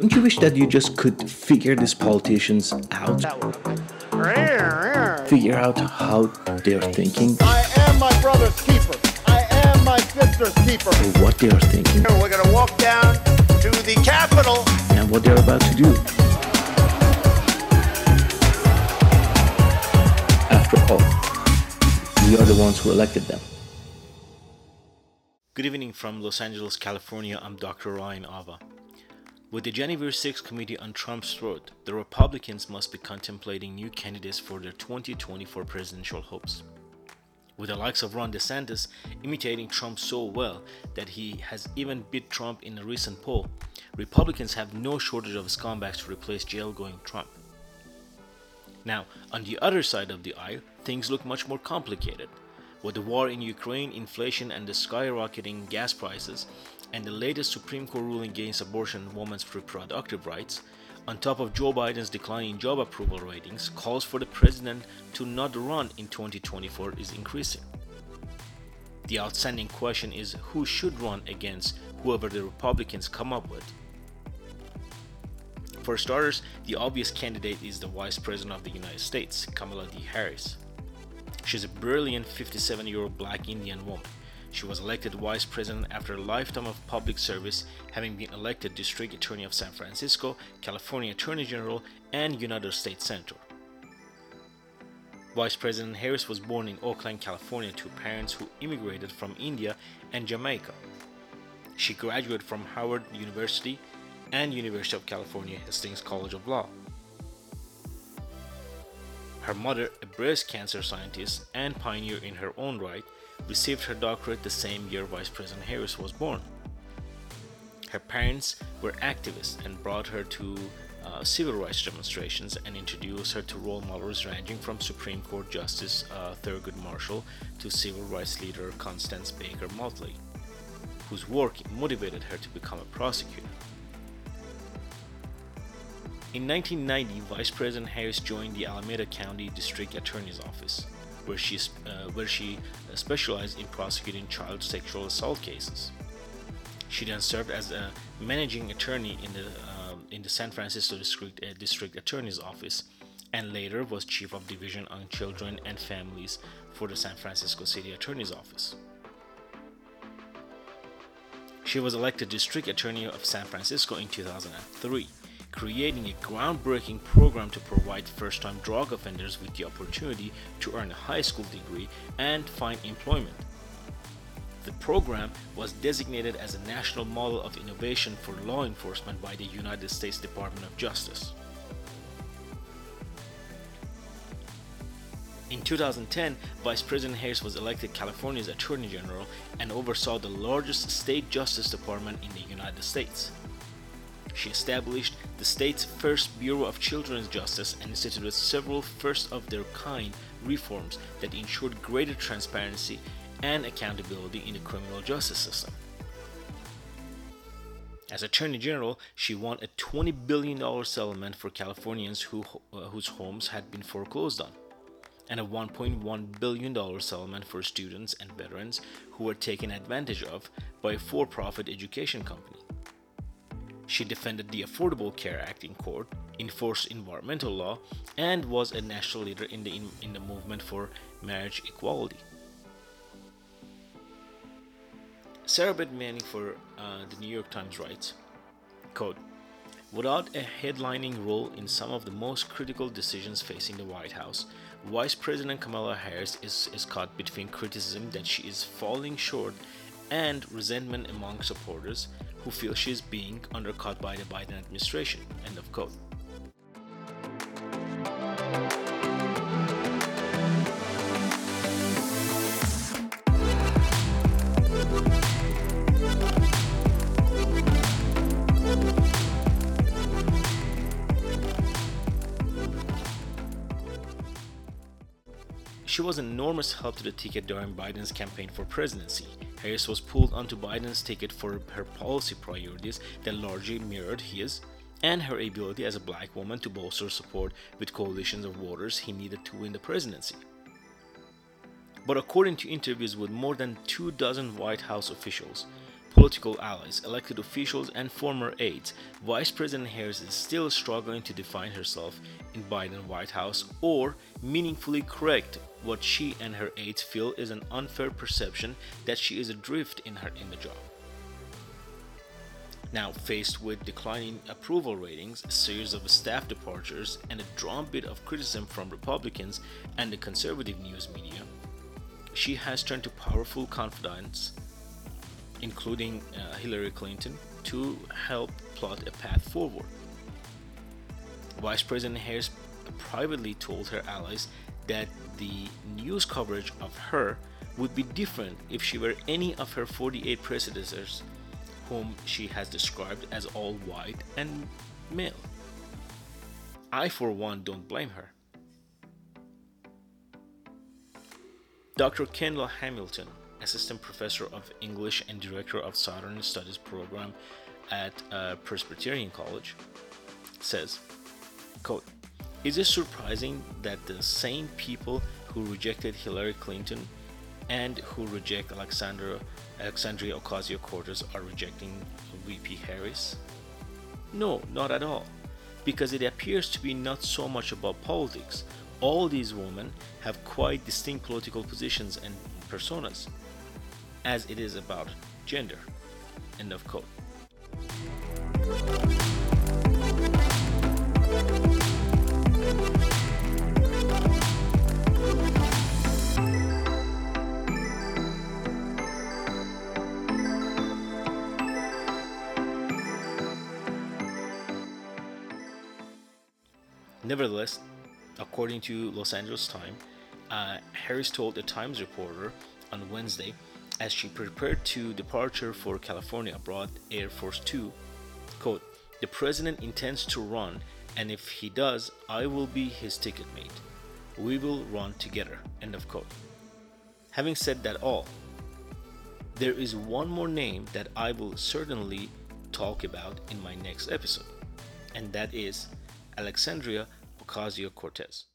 Don't you wish that you just could figure these politicians out? Figure out how they're thinking I am my brother's keeper. I am my sister's keeper. or what they are thinking We're gonna walk down to the Capitol. and what they're about to do. After all, we are the ones who elected them. Good evening from Los Angeles, California. I'm Dr. Rayan Aava. With the January 6 committee on Trump's throat, the Republicans must be contemplating new candidates for their 2024 presidential hopes. With the likes of Ron DeSantis imitating Trump so well that he has even beat Trump in a recent poll, Republicans have no shortage of scumbags to replace jail-going Trump. Now, on the other side of the aisle, things look much more complicated. With the war in Ukraine, inflation, and the skyrocketing gas prices, and the latest Supreme Court ruling against abortion and women's reproductive rights, on top of Joe Biden's declining job approval ratings, calls for the president to not run in 2024 is increasing. The outstanding question is who should run against whoever the Republicans come up with. For starters, the obvious candidate is the Vice President of the United States, Kamala D. Harris. She's a brilliant 57 year old black Indian woman. She was elected vice president after a lifetime of public service, having been elected district attorney of San Francisco, California attorney general, and United States senator. Vice President Harris was born in Oakland, California to parents who immigrated from India and Jamaica. She graduated from Howard University and University of California Hastings College of Law. Her mother, a breast cancer scientist and pioneer in her own right, received her doctorate the same year Vice President Harris was born. Her parents were activists and brought her to uh, civil rights demonstrations and introduced her to role models ranging from Supreme Court Justice uh, Thurgood Marshall to civil rights leader Constance Baker Motley, whose work motivated her to become a prosecutor. In 1990, Vice President Harris joined the Alameda County District Attorney's Office, where she, uh, where she uh, specialized in prosecuting child sexual assault cases. She then served as a managing attorney in the, um, in the San Francisco District, uh, District Attorney's Office and later was Chief of Division on Children and Families for the San Francisco City Attorney's Office. She was elected District Attorney of San Francisco in 2003 creating a groundbreaking program to provide first time drug offenders with the opportunity to earn a high school degree and find employment. The program was designated as a national model of innovation for law enforcement by the United States Department of Justice. In 2010, Vice President Harris was elected California's Attorney General and oversaw the largest state justice department in the United States. She established the state's first Bureau of Children's Justice and instituted several first of their kind reforms that ensured greater transparency and accountability in the criminal justice system. As Attorney General, she won a $20 billion settlement for Californians who, uh, whose homes had been foreclosed on, and a $1.1 billion settlement for students and veterans who were taken advantage of by a for profit education company. She defended the Affordable Care Act in court, enforced environmental law, and was a national leader in the, in, in the movement for marriage equality. Sarah Beth Manning for uh, the New York Times writes, quote, Without a headlining role in some of the most critical decisions facing the White House, Vice President Kamala Harris is, is caught between criticism that she is falling short and resentment among supporters who feel she is being undercut by the Biden administration. End of quote. She was an enormous help to the ticket during Biden's campaign for presidency. Harris was pulled onto Biden's ticket for her policy priorities that largely mirrored his, and her ability as a black woman to bolster support with coalitions of voters he needed to win the presidency. But according to interviews with more than two dozen White House officials, political allies, elected officials, and former aides, Vice President Harris is still struggling to define herself in Biden White House or meaningfully correct what she and her aides feel is an unfair perception that she is adrift in her the job. Now, faced with declining approval ratings, a series of staff departures, and a drumbeat of criticism from Republicans and the conservative news media, she has turned to powerful confidants including uh, Hillary Clinton, to help plot a path forward. Vice President Harris privately told her allies that the news coverage of her would be different if she were any of her 48 predecessors, whom she has described as all white and male. I, for one, don't blame her. Dr. Kendra Hamilton assistant professor of English and director of Southern Studies program at uh, Presbyterian College, says, quote, Is it surprising that the same people who rejected Hillary Clinton and who reject Alexandra, Alexandria Ocasio-Cortez are rejecting VP Harris? No, not at all, because it appears to be not so much about politics. All these women have quite distinct political positions and personas as it is about gender. End of quote. Nevertheless, according to Los Angeles Times, uh, Harris told the Times reporter on Wednesday as she prepared to departure for California abroad Air Force Two, quote, the president intends to run and if he does, I will be his ticket mate. We will run together, end of quote. Having said that all, there is one more name that I will certainly talk about in my next episode, and that is Alexandria Ocasio Cortez.